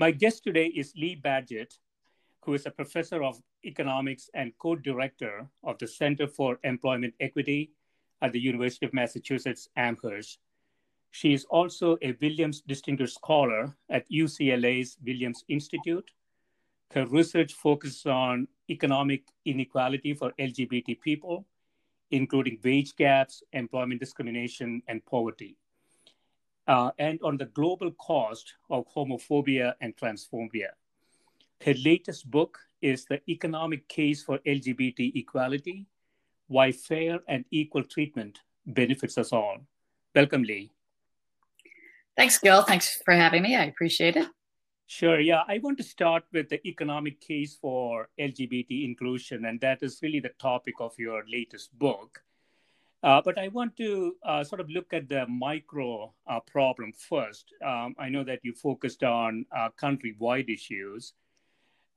My guest today is Lee Badgett, who is a professor of economics and co director of the Center for Employment Equity at the University of Massachusetts Amherst. She is also a Williams Distinguished Scholar at UCLA's Williams Institute. Her research focuses on economic inequality for LGBT people, including wage gaps, employment discrimination, and poverty uh, and on the global cost of homophobia and transphobia. Her latest book is The Economic Case for LGBT Equality Why Fair and Equal Treatment Benefits Us All. Welcome, Lee. Thanks, Gil. Thanks for having me. I appreciate it. Sure. Yeah. I want to start with the economic case for LGBT inclusion, and that is really the topic of your latest book. Uh, but I want to uh, sort of look at the micro uh, problem first. Um, I know that you focused on uh, country-wide issues.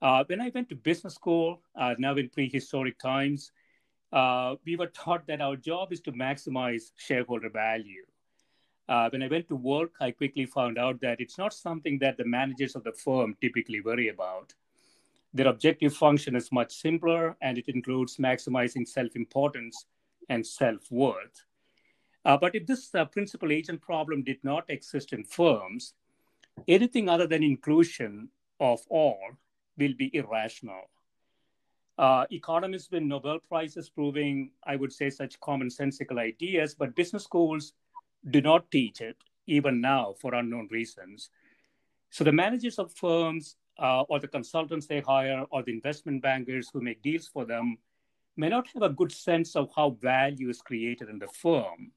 Uh, when I went to business school, now in prehistoric times, we were taught that our job is to maximize shareholder value. when I went to work, I quickly found out that it's not something that the managers of the firm typically worry about. Their objective function is much simpler, and it includes maximizing self-importance and self worth. Uh, but if this uh, principal agent problem did not exist in firms, anything other than inclusion of all will be irrational. Uh, economists win Nobel Prizes proving, I would say, such commonsensical ideas, but business schools do not teach it, even now, for unknown reasons. So the managers of firms uh, or the consultants they hire or the investment bankers who make deals for them may not have a good sense of how value is created in the firm.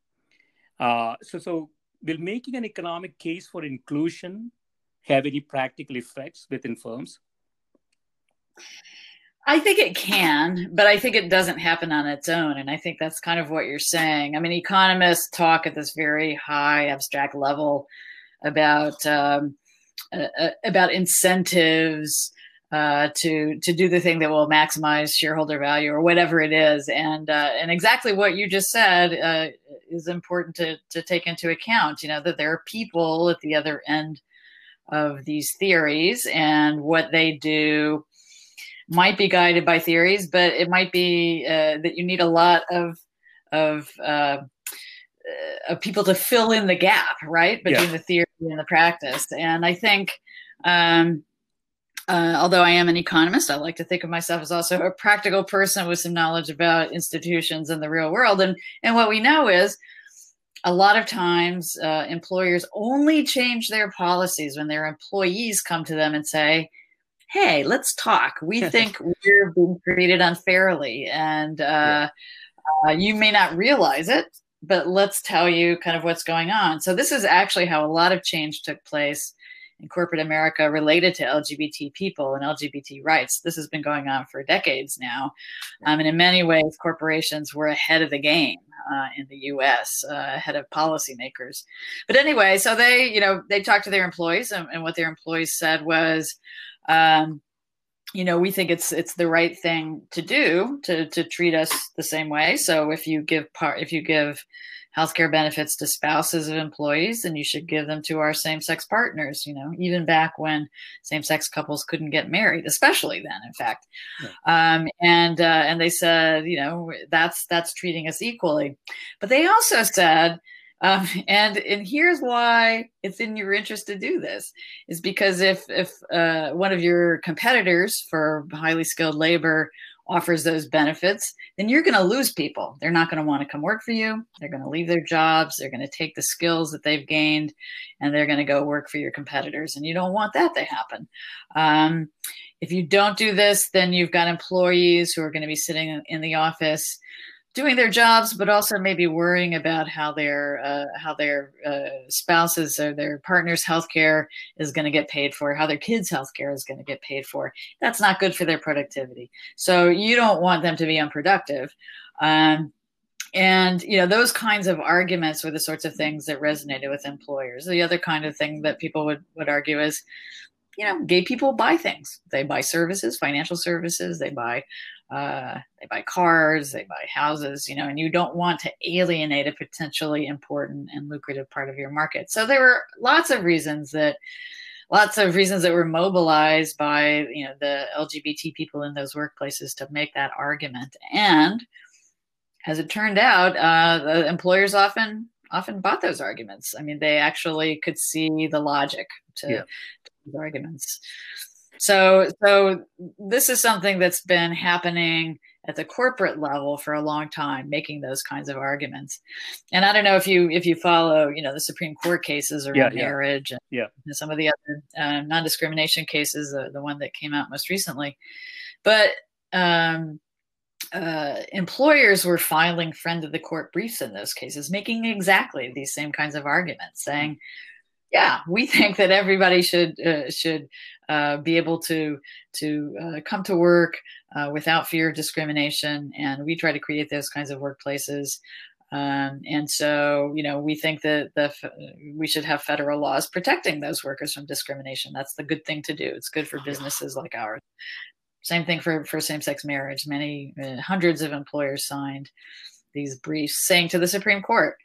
Uh, so, so will making an economic case for inclusion have any practical effects within firms? I think it can, but I think it doesn't happen on its own. And I think that's kind of what you're saying. I mean, economists talk at this very high abstract level about um, uh, uh about incentives uh, to to do the thing that will maximize shareholder value or whatever it is. And uh, and exactly what you just said uh, is important to to take into account. You know that there are people at the other end of these theories, and what they do might be guided by theories, but it might be uh, that you need a lot of of uh, of people to fill in the gap, right, between yeah. the theory and the practice. And I think. Um, uh, although I am an economist, I like to think of myself as also a practical person with some knowledge about institutions and the real world. And and what we know is a lot of times uh, employers only change their policies when their employees come to them and say, "Hey, let's talk. We think we're being treated unfairly, and uh, uh, you may not realize it." But let's tell you kind of what's going on. So, this is actually how a lot of change took place in corporate America related to LGBT people and LGBT rights. This has been going on for decades now. Um, and in many ways, corporations were ahead of the game uh, in the US, uh, ahead of policymakers. But anyway, so they, you know, they talked to their employees, and, and what their employees said was, um, you know we think it's it's the right thing to do to to treat us the same way so if you give part if you give healthcare benefits to spouses of employees and you should give them to our same-sex partners you know even back when same-sex couples couldn't get married especially then in fact yeah. um, and uh, and they said you know that's that's treating us equally but they also said um, and and here's why it's in your interest to do this is because if if uh, one of your competitors for highly skilled labor offers those benefits, then you're going to lose people. They're not going to want to come work for you. They're going to leave their jobs. They're going to take the skills that they've gained and they're going to go work for your competitors. And you don't want that to happen. Um, if you don't do this, then you've got employees who are going to be sitting in the office doing their jobs, but also maybe worrying about how their uh, how their uh, spouses or their partner's health care is going to get paid for, how their kids' health care is going to get paid for. That's not good for their productivity. So you don't want them to be unproductive. Um, and you know those kinds of arguments were the sorts of things that resonated with employers. The other kind of thing that people would would argue is, you know, gay people buy things. They buy services, financial services. They buy uh, they buy cars, they buy houses, you know, and you don't want to alienate a potentially important and lucrative part of your market. So there were lots of reasons that lots of reasons that were mobilized by you know the LGBT people in those workplaces to make that argument. And as it turned out, uh, the employers often often bought those arguments. I mean, they actually could see the logic to, yeah. to those arguments. So, so this is something that's been happening at the corporate level for a long time, making those kinds of arguments. And I don't know if you if you follow, you know, the Supreme Court cases around yeah, yeah. marriage and yeah. some of the other uh, non-discrimination cases, uh, the one that came out most recently. But um, uh, employers were filing friend of the court briefs in those cases, making exactly these same kinds of arguments, saying yeah, we think that everybody should uh, should uh, be able to to uh, come to work uh, without fear of discrimination, and we try to create those kinds of workplaces. Um, and so, you know, we think that the we should have federal laws protecting those workers from discrimination. That's the good thing to do. It's good for businesses like ours. Same thing for for same sex marriage. Many uh, hundreds of employers signed these briefs saying to the Supreme Court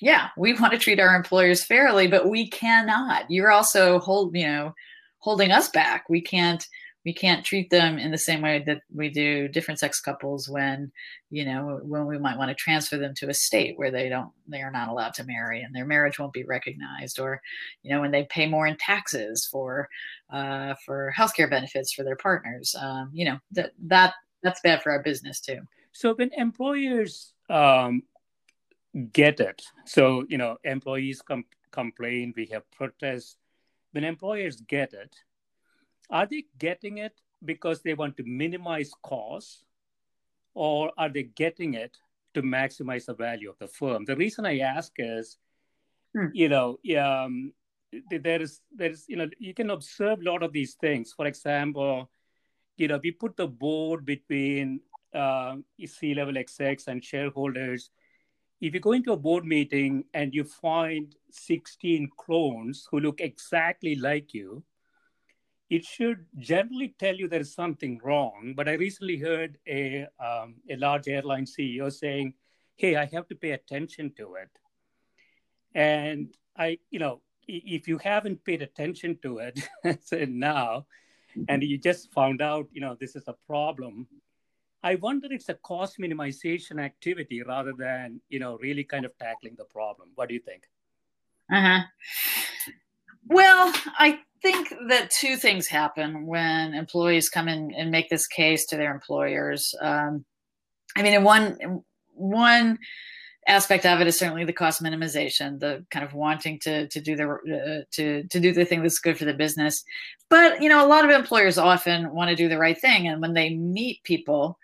yeah, we want to treat our employers fairly, but we cannot. You're also hold, you know, holding us back. We can't we can't treat them in the same way that we do different sex couples when, you know, when we might want to transfer them to a state where they don't they are not allowed to marry and their marriage won't be recognized or, you know, when they pay more in taxes for uh for healthcare benefits for their partners. Um, you know, that that that's bad for our business too. So when employers um, get it. So, you know, employees com- complain, we have protests. When employers get it, are they getting it because they want to minimize costs or are they getting it to maximize the value of the firm? The reason I ask is, hmm. you know, um, there is, there is, you know, you can observe a lot of these things. For example, you know, we put the board between uh, C-level execs and shareholders if you go into a board meeting and you find 16 clones who look exactly like you, it should generally tell you there is something wrong. But I recently heard a, um, a large airline CEO saying, hey, I have to pay attention to it. And I, you know, if you haven't paid attention to it so now, and you just found out, you know, this is a problem, I wonder if it's a cost minimization activity rather than, you know, really kind of tackling the problem. What do you think? Uh-huh. Well, I think that two things happen when employees come in and make this case to their employers. Um, I mean, in one one aspect of it is certainly the cost minimization, the kind of wanting to to do the uh, to to do the thing that's good for the business. But you know, a lot of employers often want to do the right thing, and when they meet people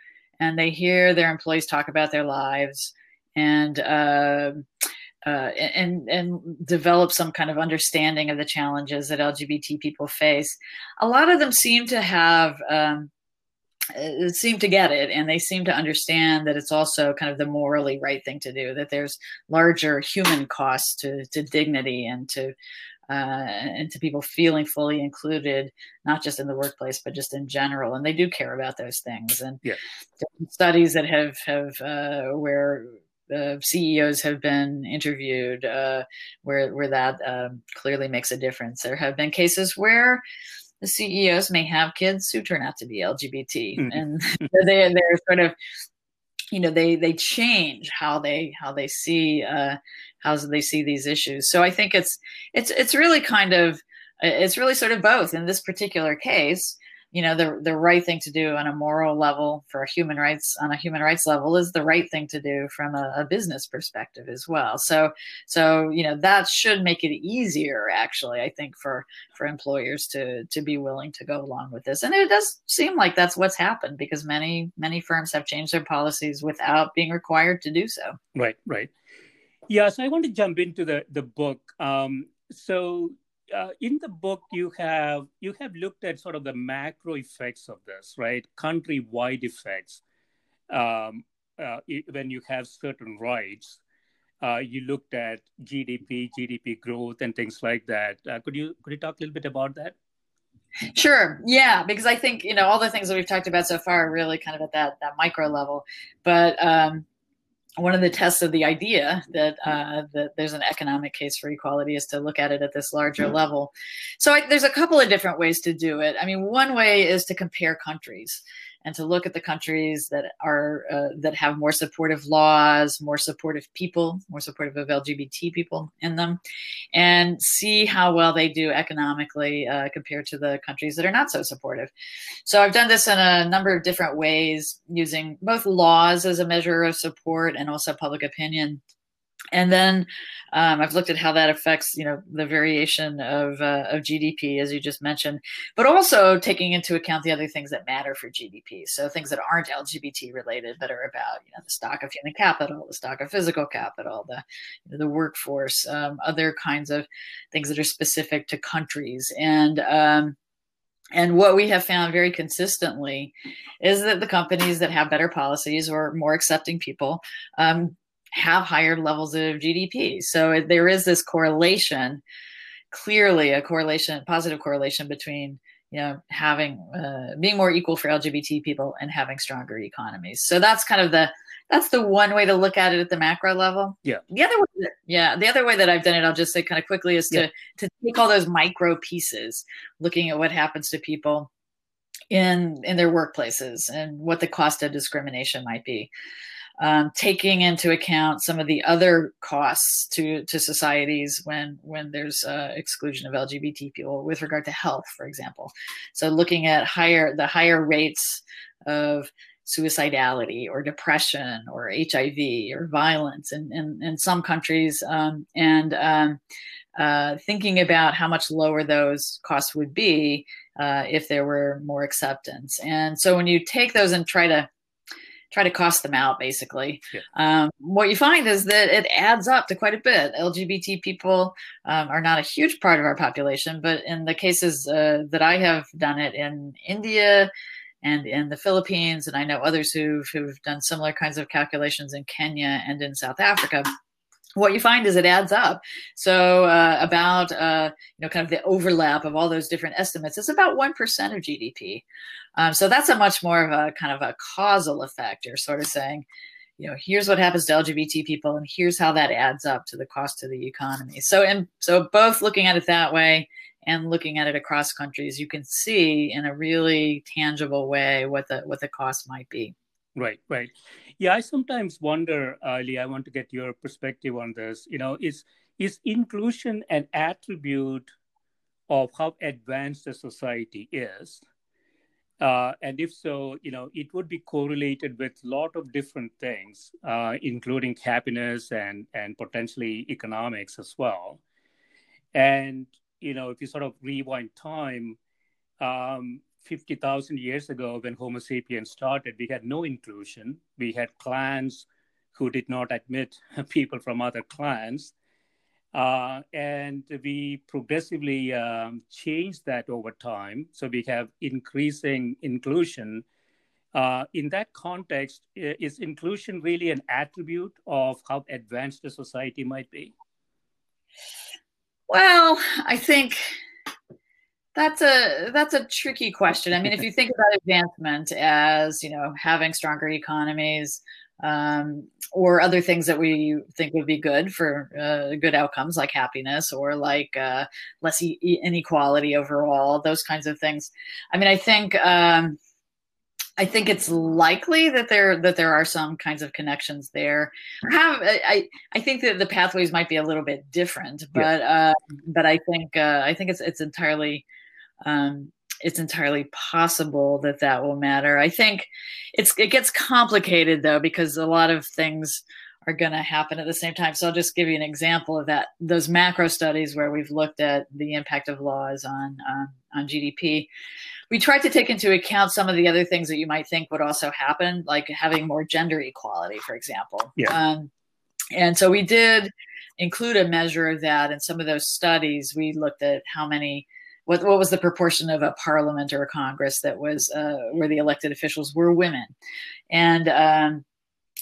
and they hear their employees talk about their lives and uh, uh, and and develop some kind of understanding of the challenges that LGBT people face. A lot of them seem to have um, uh, seem to get it, and they seem to understand that it's also kind of the morally right thing to do. That there's larger human costs to to dignity and to uh, and to people feeling fully included, not just in the workplace, but just in general. And they do care about those things. And yeah. studies that have have uh, where uh, CEOs have been interviewed uh, where where that um, clearly makes a difference. There have been cases where the CEOs may have kids who turn out to be LGBT, mm-hmm. and they they're sort of you know they they change how they how they see uh, how they see these issues. So I think it's it's it's really kind of it's really sort of both in this particular case you know the the right thing to do on a moral level for human rights on a human rights level is the right thing to do from a, a, business perspective as well. So so you know that should make it easier actually i think for for employers to to be willing to go along with this. And it does seem like that's what's happened because many many firms have changed their policies without being required to do so. Right right. Yeah so i want to jump into the the book. Um so uh, in the book you have you have looked at sort of the macro effects of this right? Countrywide effects. Um, uh, when you have certain rights uh, you looked at gdp gdp growth and things like that. Uh, could you could you talk a little bit about that? Sure. Yeah, because I think you know all the things that we've talked about so far are really kind of at that that micro level, but um, one of the tests of the idea that uh, that there's an economic case for equality is to look at it at this larger mm-hmm. level. So I, there's a couple of different ways to do it. I mean, one way is to compare countries and to look at the countries that are uh, that have more supportive laws, more supportive people, more supportive of LGBT people in them, and see how well they do economically uh, compared to the countries that are not so supportive. So I've done this in a number of different ways, using both laws as a measure of support and also public opinion and then um, I've looked at how that affects, you know, the variation of uh, of GDP, as you just mentioned, but also taking into account the other things that matter for GDP. So things that aren't LGBT related, but are about, you know, the stock of human capital, the stock of physical capital, the the workforce, um, other kinds of things that are specific to countries, and um, and what we have found very consistently is that the companies that have better policies or more accepting people um, have higher levels of GDP. So there is this correlation, clearly a correlation, positive correlation between you know having uh, being more equal for LGBT people and having stronger economies. So that's kind of the that's the one way to look at it at the macro level. Yeah. The other way, that, yeah, the other way that I've done it, I'll just say kind of quickly, is to yeah. to take all those micro pieces, looking at what happens to people in in their workplaces and what the cost of discrimination might be um, taking into account some of the other costs to to societies when when there's uh, exclusion of LGBT people with regard to health, for example. So looking at higher the higher rates of suicidality or depression or HIV or violence in, in, in some countries um, and um, uh, thinking about how much lower those costs would be uh, if there were more acceptance. And so when you take those and try to try to cost them out basically yeah. um, what you find is that it adds up to quite a bit lgbt people um, are not a huge part of our population but in the cases uh, that i have done it in india and in the philippines and i know others who've, who've done similar kinds of calculations in kenya and in south africa what you find is it adds up. So uh, about uh, you know kind of the overlap of all those different estimates is about one percent of GDP. Um, so that's a much more of a kind of a causal effect. You're sort of saying, you know, here's what happens to LGBT people, and here's how that adds up to the cost to the economy. So and so both looking at it that way and looking at it across countries, you can see in a really tangible way what the what the cost might be. Right, right. Yeah, I sometimes wonder, Ali, I want to get your perspective on this. You know, is is inclusion an attribute of how advanced a society is? Uh, and if so, you know, it would be correlated with a lot of different things, uh, including happiness and and potentially economics as well. And you know, if you sort of rewind time, um, 50,000 years ago, when Homo sapiens started, we had no inclusion. We had clans who did not admit people from other clans. Uh, and we progressively um, changed that over time. So we have increasing inclusion. Uh, in that context, is inclusion really an attribute of how advanced a society might be? Well, I think that's a that's a tricky question. I mean, if you think about advancement as you know having stronger economies, um, or other things that we think would be good for uh, good outcomes like happiness or like uh, less e- inequality overall those kinds of things i mean i think um, i think it's likely that there that there are some kinds of connections there I have i i think that the pathways might be a little bit different but yeah. uh, but i think uh, i think it's it's entirely um, it's entirely possible that that will matter. I think it's it gets complicated though because a lot of things are going to happen at the same time. So I'll just give you an example of that. Those macro studies where we've looked at the impact of laws on um, on GDP. We tried to take into account some of the other things that you might think would also happen, like having more gender equality, for example. Yeah. Um, and so we did include a measure of that in some of those studies. We looked at how many what what was the proportion of a parliament or a congress that was uh, where the elected officials were women, and um,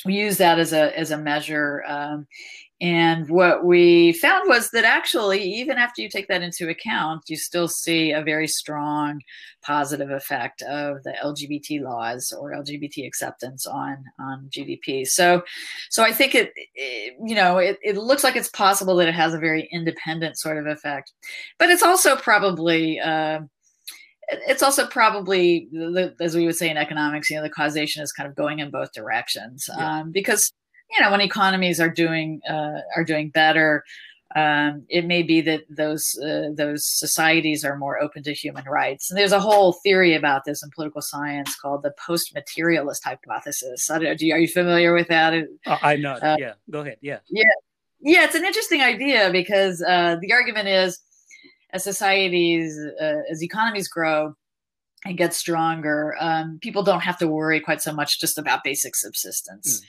we use that as a as a measure. Um, and what we found was that actually, even after you take that into account, you still see a very strong positive effect of the LGBT laws or LGBT acceptance on on GDP. So, so I think it, it you know, it, it looks like it's possible that it has a very independent sort of effect, but it's also probably. Uh, it's also probably as we would say in economics you know the causation is kind of going in both directions yeah. um, because you know when economies are doing uh, are doing better um, it may be that those uh, those societies are more open to human rights. And there's a whole theory about this in political science called the post-materialist hypothesis. I don't know, do you, are you familiar with that? Uh, i'm not. Uh, yeah go ahead. Yeah. Yeah. Yeah it's an interesting idea because uh, the argument is as societies, uh, as economies grow and get stronger, um, people don't have to worry quite so much just about basic subsistence. Mm.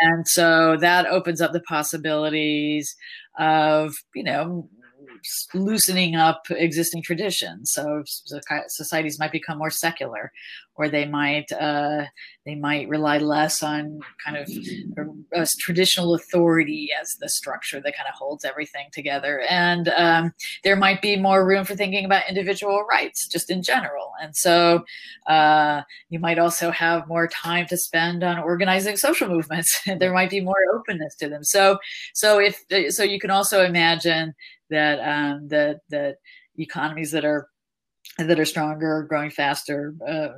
And so that opens up the possibilities of, you know, loosening up existing traditions. So, societies might become more secular, or they might uh, they might rely less on kind of a, a traditional authority as the structure that kind of holds everything together. And um, there might be more room for thinking about individual rights just in general. And so uh, you might also have more time to spend on organizing social movements. there might be more openness to them. So so if so, you can also imagine that um, that that economies that are that are stronger, growing faster, uh,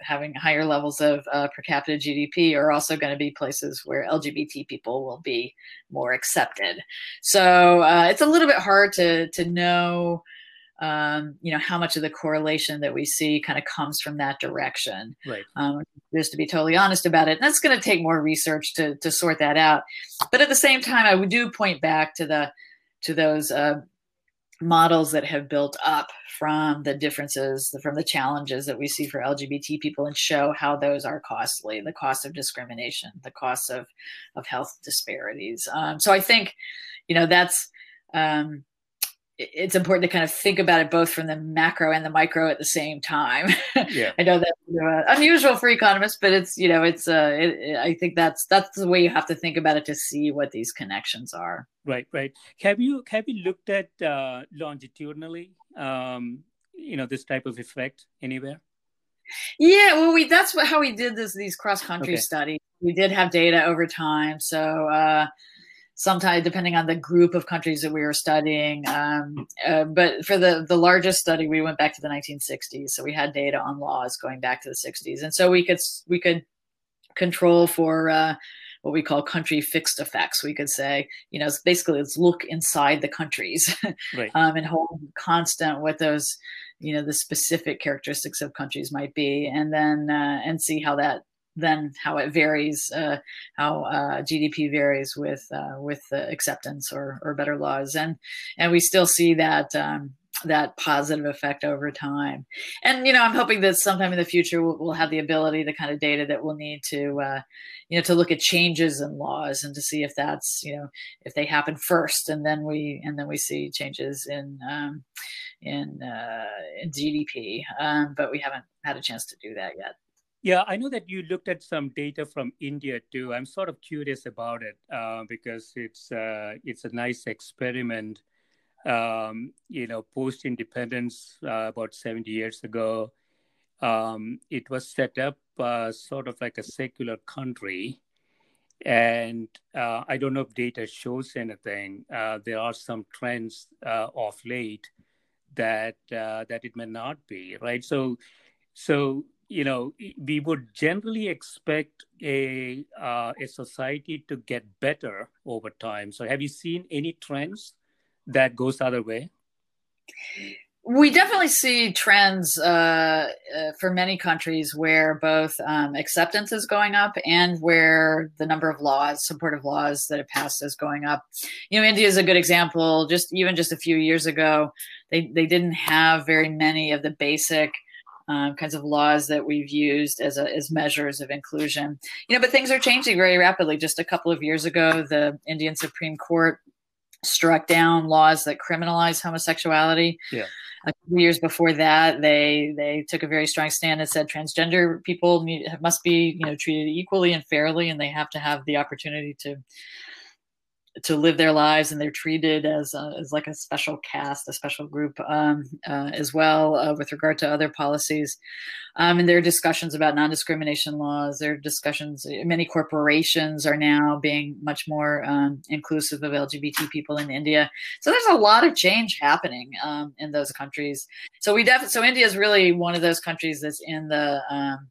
having higher levels of uh, per capita GDP are also going to be places where LGBT people will be more accepted. So uh, it's a little bit hard to to know, um, you know, how much of the correlation that we see kind of comes from that direction. Right. Um, just to be totally honest about it, and that's going to take more research to to sort that out. But at the same time, I do point back to the to those uh, models that have built up from the differences, from the challenges that we see for LGBT people, and show how those are costly, the cost of discrimination, the cost of of health disparities. Um, so I think, you know, that's um, it's important to kind of think about it both from the macro and the micro at the same time. Yeah. I know that's unusual for economists, but it's you know it's uh it, it, I think that's that's the way you have to think about it to see what these connections are. Right, right. Have you have you looked at uh, longitudinally, um, you know, this type of effect anywhere? Yeah, well, we that's what, how we did this these cross country okay. studies. We did have data over time, so. Uh, sometimes depending on the group of countries that we were studying. Um, uh, but for the the largest study, we went back to the 1960s, so we had data on laws going back to the 60s, and so we could we could control for. Uh, what we call country fixed effects. We could say, you know, it's basically let's look inside the countries right. um, and hold constant what those, you know, the specific characteristics of countries might be, and then uh, and see how that then how it varies, uh, how uh, GDP varies with uh, with acceptance or, or better laws, and and we still see that um, that positive effect over time. And you know, I'm hoping that sometime in the future we'll, we'll have the ability, the kind of data that we'll need to, uh, you know, to look at changes in laws and to see if that's, you know, if they happen first, and then we and then we see changes in um, in uh, in GDP. Um, but we haven't had a chance to do that yet. Yeah, I know that you looked at some data from India too. I'm sort of curious about it uh, because it's uh, it's a nice experiment um, you know, post independence uh, about 70 years ago. Um, it was set up uh, sort of like a secular country. And uh, I don't know if data shows anything. Uh, there are some trends of late that that it may not be right. So, so you know, we would generally expect a a society to get better over time. So, have you seen any trends that goes the other way? We definitely see trends uh, uh, for many countries where both um, acceptance is going up and where the number of laws, supportive laws that have passed is going up. You know, India is a good example. Just even just a few years ago, they, they didn't have very many of the basic um, kinds of laws that we've used as, a, as measures of inclusion. You know, but things are changing very rapidly. Just a couple of years ago, the Indian Supreme Court struck down laws that criminalize homosexuality. Yeah. A few years before that, they they took a very strong stand and said transgender people need, must be you know treated equally and fairly, and they have to have the opportunity to to live their lives and they're treated as, a, as like a special caste, a special group um, uh, as well uh, with regard to other policies. Um, and there are discussions about non-discrimination laws. There are discussions, many corporations are now being much more um, inclusive of LGBT people in India. So there's a lot of change happening um, in those countries. So we definitely, so India is really one of those countries that's in the, um,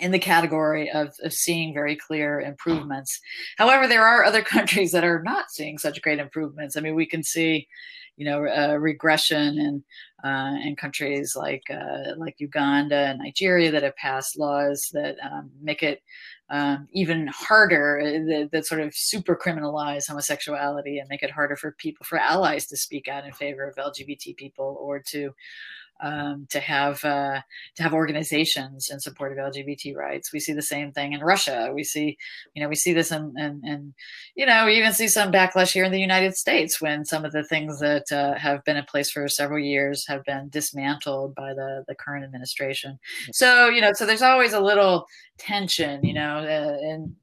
in the category of, of seeing very clear improvements. However, there are other countries that are not seeing such great improvements. I mean, we can see, you know, uh, regression in uh, in countries like uh, like Uganda and Nigeria that have passed laws that um, make it um, even harder uh, that, that, sort of super criminalize homosexuality and make it harder for people for allies to speak out in favor of lgbt people or to um, to have uh, to have organizations in support of LGBT rights. We see the same thing in Russia. We see, you know, we see this and in you know, we even see some backlash here in the United States when some of the things that uh, have been in place for several years have been dismantled by the the current administration. Mm-hmm. So you know, so there's always a little tension, you know, uh, and.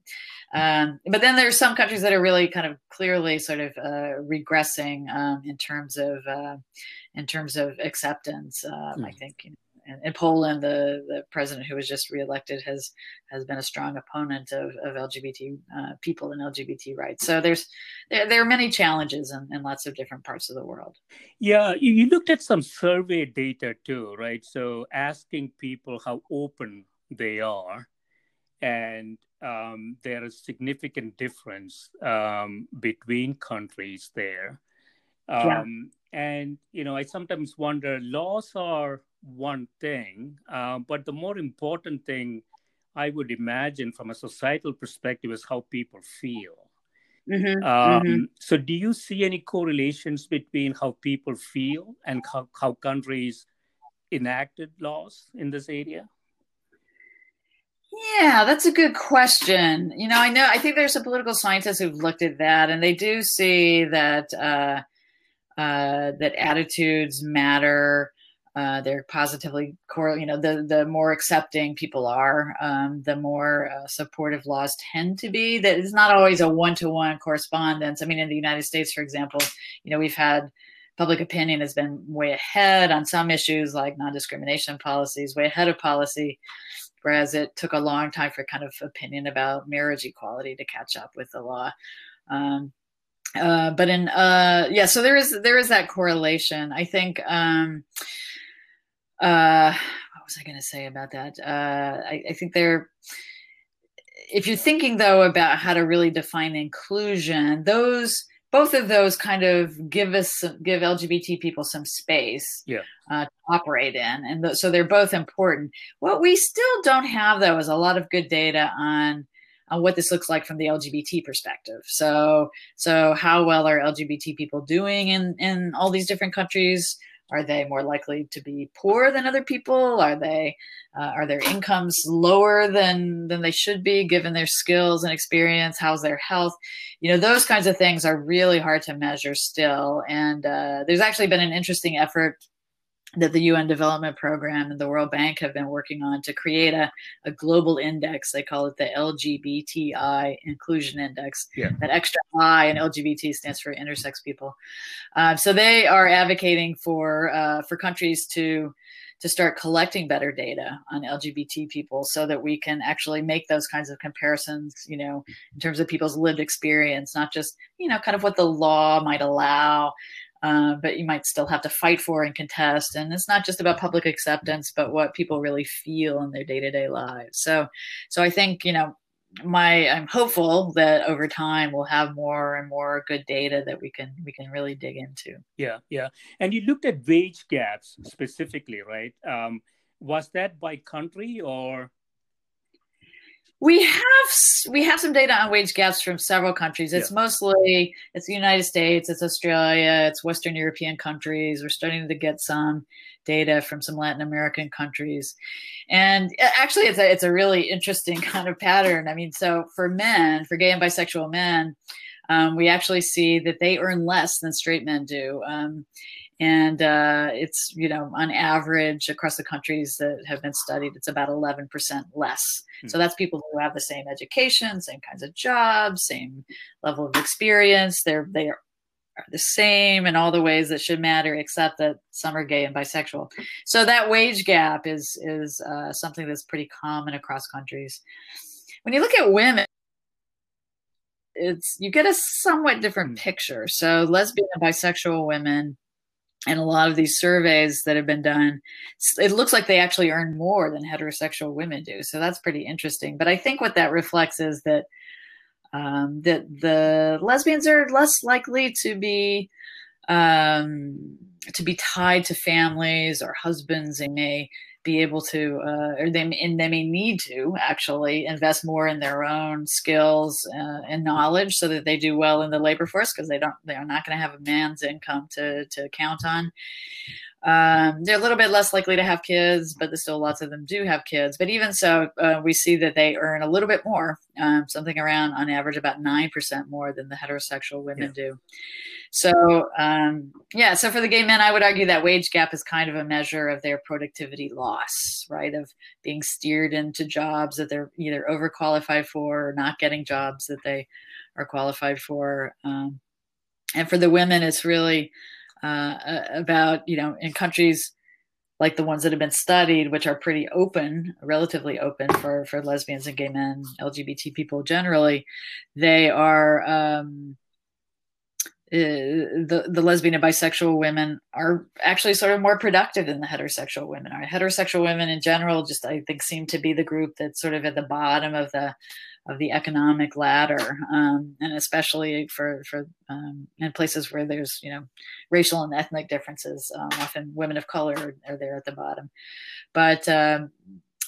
Um, but then there's some countries that are really kind of clearly sort of uh, regressing um, in terms of uh, in terms of acceptance. Um, mm. I think you know, in, in, Poland, the the president who was just reelected has has been a strong opponent of, of LGBT uh, people and LGBT rights. So there's there, there are many challenges in, in, lots of different parts of the world. Yeah, you, you looked at some survey data too, right? So asking people how open they are, and um, there is significant difference um, between countries there. Um, yeah. And, you know, I sometimes wonder laws are one thing, uh, but the more important thing I would imagine from a societal perspective is how people feel. Mm-hmm, um, mm-hmm. So, do you see any correlations between how people feel and how, how countries enacted laws in this area? Yeah, that's a good question. You know, I know I think there's some political scientists who've looked at that, and they do see that uh, uh, that attitudes matter. Uh, they're positively core. You know, the the more accepting people are, um, the more uh, supportive laws tend to be. That is not always a one to one correspondence. I mean, in the United States, for example, you know, we've had public opinion has been way ahead on some issues like non discrimination policies, way ahead of policy whereas it took a long time for kind of opinion about marriage equality to catch up with the law. Um, uh, but in uh, yeah, so there is there is that correlation. I think. Um, uh, what was I going to say about that? Uh, I, I think there. If you're thinking though about how to really define inclusion, those both of those kind of give us give LGBT people some space yeah. uh, to operate in, and th- so they're both important. What we still don't have though is a lot of good data on on what this looks like from the LGBT perspective. So, so how well are LGBT people doing in in all these different countries? Are they more likely to be poor than other people? Are they uh, are their incomes lower than than they should be given their skills and experience? How's their health? You know, those kinds of things are really hard to measure still. And uh, there's actually been an interesting effort that the UN Development Program and the World Bank have been working on to create a, a global index. They call it the LGBTI Inclusion Index. Yeah. That extra I and LGBT stands for intersex people. Uh, so they are advocating for uh, for countries to to start collecting better data on LGBT people so that we can actually make those kinds of comparisons, you know, in terms of people's lived experience, not just, you know, kind of what the law might allow, uh, but you might still have to fight for and contest. And it's not just about public acceptance, but what people really feel in their day to day lives. So, so I think you know, my I'm hopeful that over time we'll have more and more good data that we can we can really dig into. Yeah, yeah. And you looked at wage gaps specifically, right? Um, was that by country or we have we have some data on wage gaps from several countries. It's yeah. mostly it's the United States, it's Australia, it's Western European countries. We're starting to get some data from some Latin American countries, and actually, it's a it's a really interesting kind of pattern. I mean, so for men, for gay and bisexual men, um, we actually see that they earn less than straight men do. Um, and uh, it's you know on average across the countries that have been studied it's about 11% less. Hmm. so that's people who have the same education same kinds of jobs same level of experience. They're they are, are the same in all the ways that should matter except that some are gay and bisexual. So that wage gap is is uh, something that's pretty common across countries. When you look at women it's you get a somewhat different hmm. picture. So lesbian and bisexual women and a lot of these surveys that have been done it looks like they actually earn more than heterosexual women do. So that's pretty interesting. But i think what that reflects is that um, that the lesbians are less likely to be um, to be tied to families or husbands they may be able to, uh, or they and they may need to actually invest more in their own skills uh, and knowledge so that they do well in the labor force because they don't, they are not going to have a man's income to to count on. Um, they're a little bit less likely to have kids, but there's still lots of them do have kids. But even so, uh, we see that they earn a little bit more, um, something around on average about 9% more than the heterosexual women yeah. do. So, um, yeah, so for the gay men, I would argue that wage gap is kind of a measure of their productivity loss, right? Of being steered into jobs that they're either overqualified for or not getting jobs that they are qualified for. Um, and for the women, it's really, uh, about you know in countries like the ones that have been studied, which are pretty open, relatively open for for lesbians and gay men, LGBT people generally, they are. Um, uh, the the lesbian and bisexual women are actually sort of more productive than the heterosexual women are. Heterosexual women in general, just I think, seem to be the group that's sort of at the bottom of the of the economic ladder, um, and especially for for um, in places where there's you know racial and ethnic differences. Um, often women of color are, there at the bottom, but um,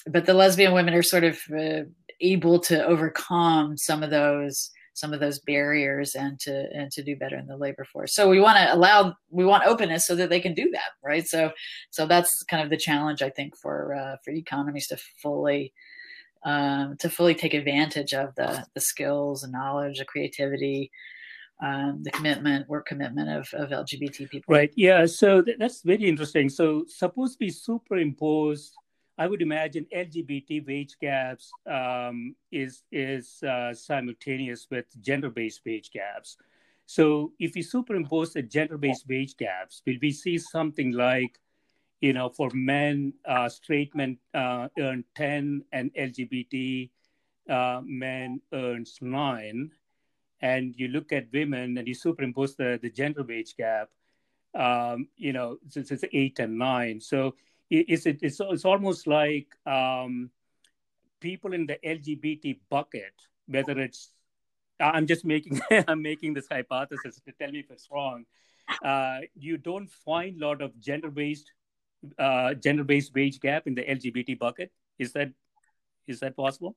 but the lesbian women are sort of uh, able to overcome some of those some of those barriers and to and to do better in the labor force. So we want to allow we want openness so that they can do that, right? So so that's kind of the challenge I think for uh, for economies to fully um, to fully take advantage of the the skills and knowledge, the creativity, um, the commitment, work commitment of, of LGBT people. Right. Yeah. So th- that's very interesting. So suppose we superimpose, I would imagine LGBT wage gaps um, is is uh, simultaneous with gender-based wage gaps. So if we superimpose the gender-based wage gaps, will we see something like you know, for men, uh, straight men uh, earn 10 and LGBT uh, men earns nine. And you look at women and you superimpose the, the gender wage gap, um, you know, it's, it's eight and nine. So it's, it's, it's almost like um, people in the LGBT bucket, whether it's, I'm just making, I'm making this hypothesis to tell me if it's wrong. Uh, you don't find a lot of gender-based uh, gender-based wage gap in the LGBT bucket. Is that is that possible?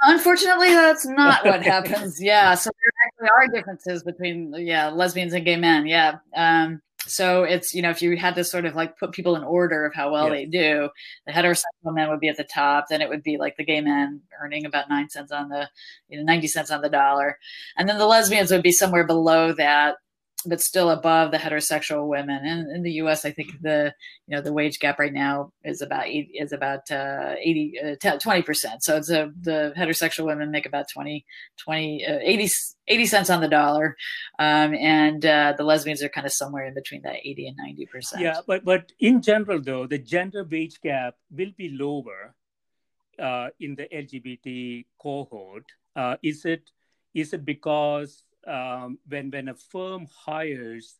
Unfortunately, that's not what happens. Yeah, so there actually are differences between yeah lesbians and gay men. Yeah, um, so it's you know if you had to sort of like put people in order of how well yeah. they do the heterosexual men would be at the top then it would be like the gay men earning about nine cents on the you know 90 cents on the dollar and then the lesbians would be somewhere below that but still above the heterosexual women. And in the U.S., I think the you know the wage gap right now is about is about uh, 80 uh, 20 percent. So it's a, the heterosexual women make about 20 20 uh, 80 80 cents on the dollar, um, and uh, the lesbians are kind of somewhere in between that 80 and 90 percent. Yeah, but but in general though, the gender wage gap will be lower uh, in the LGBT cohort. Uh, is it is it because um, when when a firm hires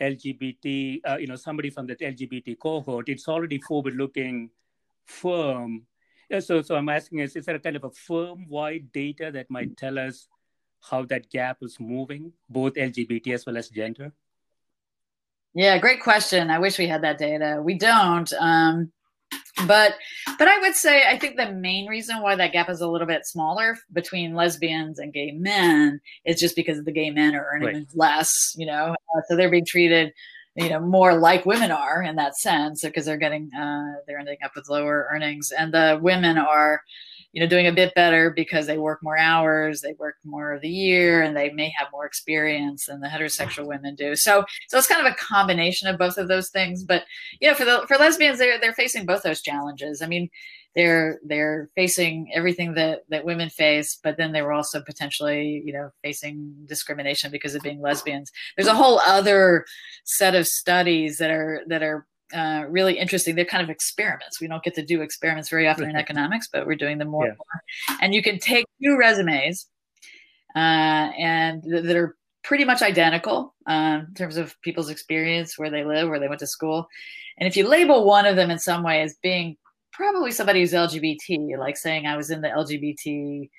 LGBT, uh, you know, somebody from that LGBT cohort, it's already forward-looking firm. Yeah, so, so I'm asking is, is there a kind of a firm-wide data that might tell us how that gap is moving, both LGBT as well as gender? Yeah, great question. I wish we had that data. We don't. Um, but but i would say i think the main reason why that gap is a little bit smaller between lesbians and gay men is just because the gay men are earning right. less you know uh, so they're being treated you know more like women are in that sense because they're getting uh, they're ending up with lower earnings and the women are you know doing a bit better because they work more hours they work more of the year and they may have more experience than the heterosexual women do. So so it's kind of a combination of both of those things. But you know for the for lesbians they're they're facing both those challenges. I mean they're they're facing everything that that women face but then they were also potentially you know facing discrimination because of being lesbians. There's a whole other set of studies that are that are uh, really interesting. They're kind of experiments. We don't get to do experiments very often in economics, but we're doing them more yeah. and more. And you can take two resumes uh, and th- that are pretty much identical um, in terms of people's experience, where they live, where they went to school. And if you label one of them in some way as being probably somebody who's LGBT, like saying I was in the LGBT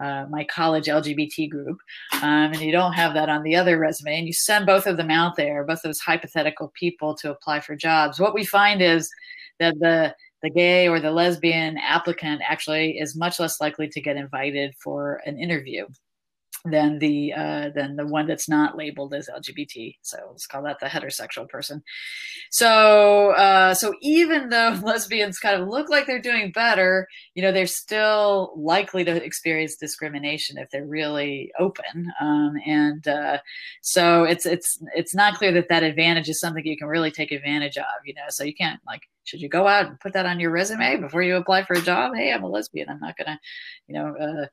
uh, my college LGBT group, um, and you don't have that on the other resume, and you send both of them out there, both those hypothetical people to apply for jobs, what we find is that the the gay or the lesbian applicant actually is much less likely to get invited for an interview than the uh, than the one that's not labeled as LGBT. So let's call that the heterosexual person. So uh, so even though lesbians kind of look like they're doing better, you know, they're still likely to experience discrimination if they're really open. Um, and uh, so it's it's it's not clear that that advantage is something you can really take advantage of. You know, so you can't like should you go out and put that on your resume before you apply for a job? Hey, I'm a lesbian. I'm not gonna, you know. Uh,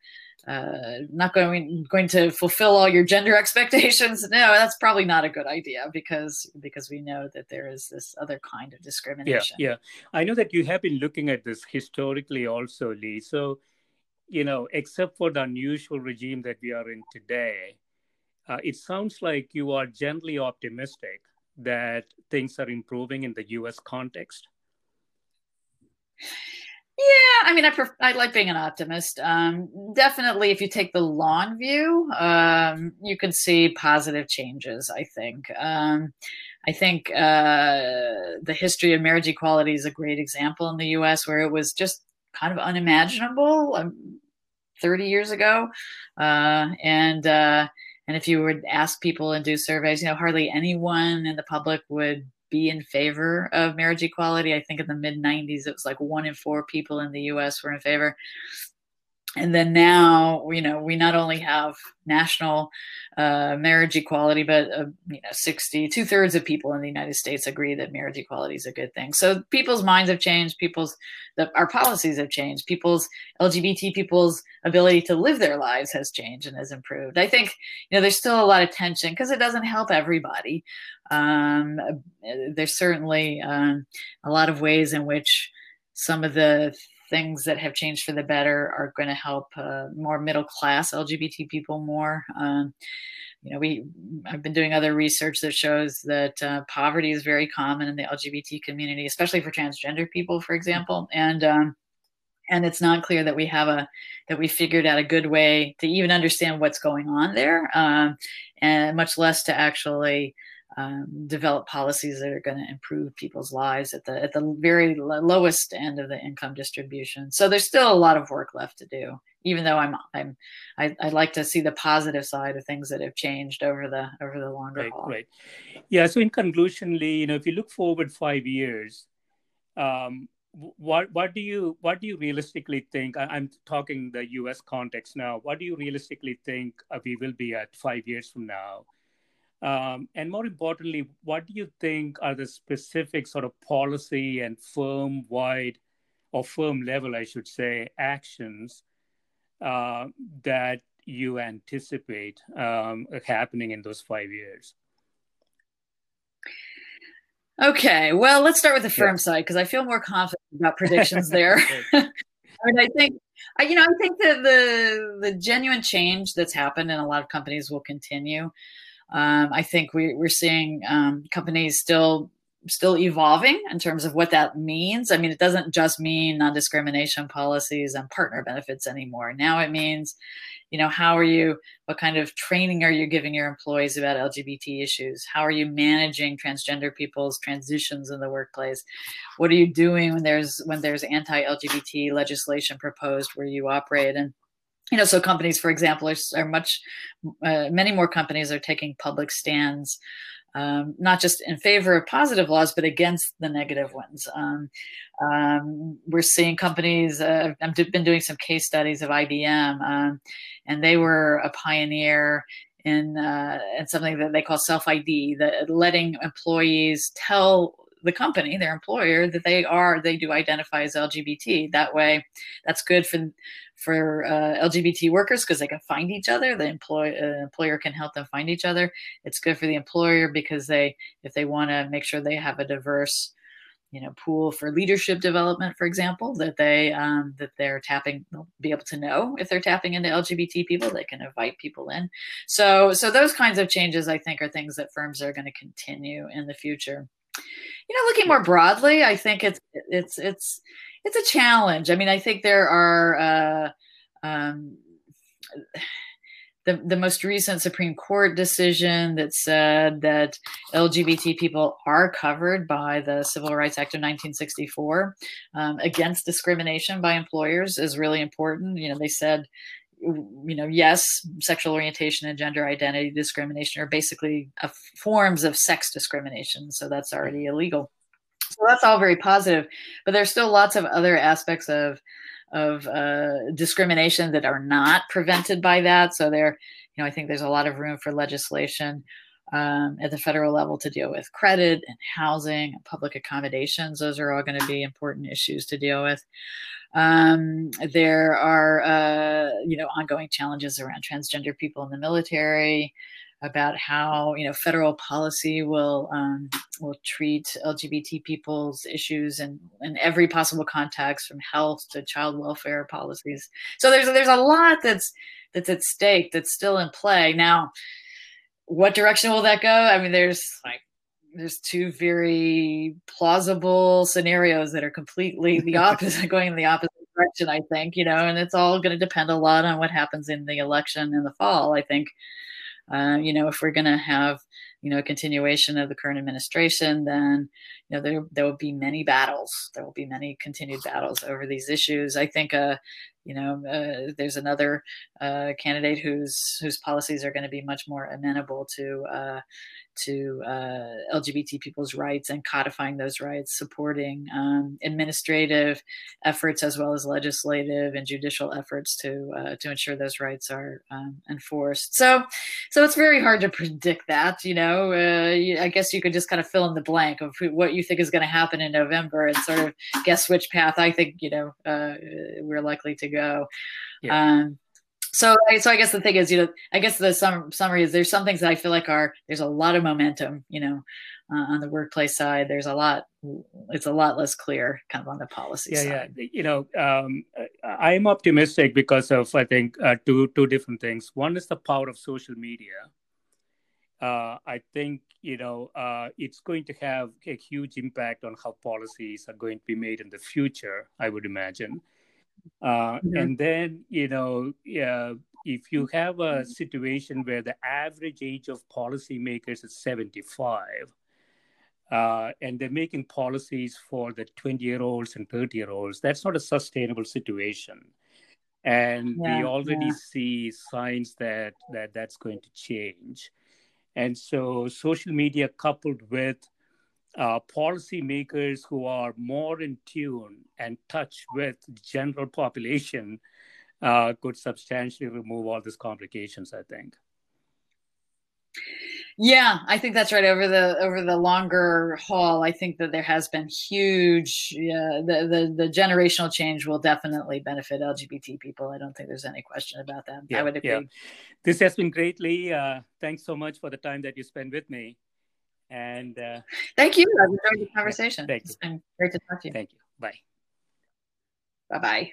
uh, not going going to fulfill all your gender expectations. No, that's probably not a good idea because because we know that there is this other kind of discrimination. Yeah, yeah. I know that you have been looking at this historically also, Lee. So, you know, except for the unusual regime that we are in today, uh, it sounds like you are generally optimistic that things are improving in the U.S. context. Yeah, I mean, I pref- I like being an optimist. Um, definitely, if you take the long view, um, you can see positive changes. I think. Um, I think uh, the history of marriage equality is a great example in the U.S., where it was just kind of unimaginable um, 30 years ago, uh, and uh, and if you would ask people and do surveys, you know, hardly anyone in the public would be in favor of marriage equality. I think in the mid 90s, it was like one in four people in the US were in favor and then now you know we not only have national uh, marriage equality but uh, you know 60 two-thirds of people in the united states agree that marriage equality is a good thing. So people's minds have changed people's the, our policies have changed people's lgbt people's ability to live their lives has changed and has improved. I think you know there's still a lot of tension because it doesn't help everybody. Um, there's certainly um, a lot of ways in which some of the things that have changed for the better are going to help uh, more middle class LGBT people more. Um, you know, we I've been doing other research that shows that uh, poverty is very common in the LGBT community, especially for transgender people, for example, and um, and it's not clear that we have a that we figured out a good way to even understand what's going on there, um, and much less to actually um, develop policies that are going to improve people's lives at the at the very lowest end of the income distribution. So there's still a lot of work left to do. Even though I'm I'm I, I like to see the positive side of things that have changed over the over the longer right, haul. Right. Yeah. So in conclusion, Lee, you know, if you look forward five years, um, what what do you what do you realistically think? I, am talking the U.S. context now. What do you realistically think uh, we will be at five years from now? Um, and more importantly, what do you think are the specific sort of policy and firm wide or firm level, I should say, actions uh, that you anticipate um, happening in those five years? Okay, well, let's start with the firm yeah. side because I feel more confident about predictions there. I mean, I think, you know, I think that the the genuine change that's happened in a lot of companies will continue. Um, I think we, we're seeing um, companies still still evolving in terms of what that means. I mean, it doesn't just mean non-discrimination policies and partner benefits anymore. Now it means, you know, how are you, what kind of training are you giving your employees about LGBT issues? How are you managing transgender people's transitions in the workplace? What are you doing when there's when there's anti-LGBT legislation proposed where you operate? And you know, so companies, for example, are, are much, uh, many more companies are taking public stands, um, not just in favor of positive laws, but against the negative ones. Um, um, we're seeing companies, uh, I've been doing some case studies of IBM, um, and they were a pioneer in, uh, in something that they call self ID, that letting employees tell the company, their employer, that they are they do identify as LGBT. That way, that's good for for uh, LGBT workers because they can find each other. The employ, uh, employer can help them find each other. It's good for the employer because they, if they want to make sure they have a diverse, you know, pool for leadership development, for example, that they um, that they're tapping, they'll be able to know if they're tapping into LGBT people. They can invite people in. So, so those kinds of changes, I think, are things that firms are going to continue in the future. You know, looking more broadly, I think it's it's it's it's a challenge. I mean, I think there are uh, um, the the most recent Supreme Court decision that said that LGBT people are covered by the Civil Rights Act of 1964 um, against discrimination by employers is really important. You know, they said you know, yes, sexual orientation and gender identity discrimination are basically forms of sex discrimination. So that's already illegal. So that's all very positive, but there's still lots of other aspects of of uh, discrimination that are not prevented by that. So there, you know, I think there's a lot of room for legislation um, at the federal level to deal with credit and housing and public accommodations. Those are all going to be important issues to deal with. Um, there are, uh, you know, ongoing challenges around transgender people in the military about how you know federal policy will um, will treat LGBT people's issues in, in every possible context, from health to child welfare policies. So there's there's a lot that's that's at stake that's still in play now. What direction will that go? I mean, there's like there's two very plausible scenarios that are completely the opposite, going in the opposite direction. I think you know, and it's all going to depend a lot on what happens in the election in the fall. I think uh, you know, if we're going to have, you know, a continuation of the current administration, then, you know, there, there will be many battles. There will be many continued battles over these issues. I think, uh, you know, uh, there's another uh, candidate whose whose policies are going to be much more amenable to uh, to uh, LGBT people's rights and codifying those rights, supporting um, administrative efforts as well as legislative and judicial efforts to uh, to ensure those rights are um, enforced. So, so it's very hard to predict that. You know, uh, I guess you could just kind of fill in the blank of what you think is going to happen in November and sort of guess which path I think you know we're likely to go. Yeah. Um, so so i guess the thing is you know i guess the sum, summary is there's some things that i feel like are there's a lot of momentum you know uh, on the workplace side there's a lot it's a lot less clear kind of on the policy yeah side. yeah you know um, i'm optimistic because of i think uh, two two different things one is the power of social media uh, i think you know uh, it's going to have a huge impact on how policies are going to be made in the future i would imagine uh, mm-hmm. And then, you know, yeah, if you have a situation where the average age of policymakers is 75, uh, and they're making policies for the 20 year olds and 30 year olds, that's not a sustainable situation. And yeah, we already yeah. see signs that, that that's going to change. And so, social media coupled with uh, policymakers who are more in tune and touch with general population uh, could substantially remove all these complications. I think. Yeah, I think that's right. Over the over the longer haul, I think that there has been huge. Yeah, the the, the generational change will definitely benefit LGBT people. I don't think there's any question about that. Yeah, I would agree. Yeah. This has been greatly. Uh, thanks so much for the time that you spent with me. And uh, thank you. I've enjoyed the conversation. It's you. been great to talk to you. Thank you. Bye. Bye bye.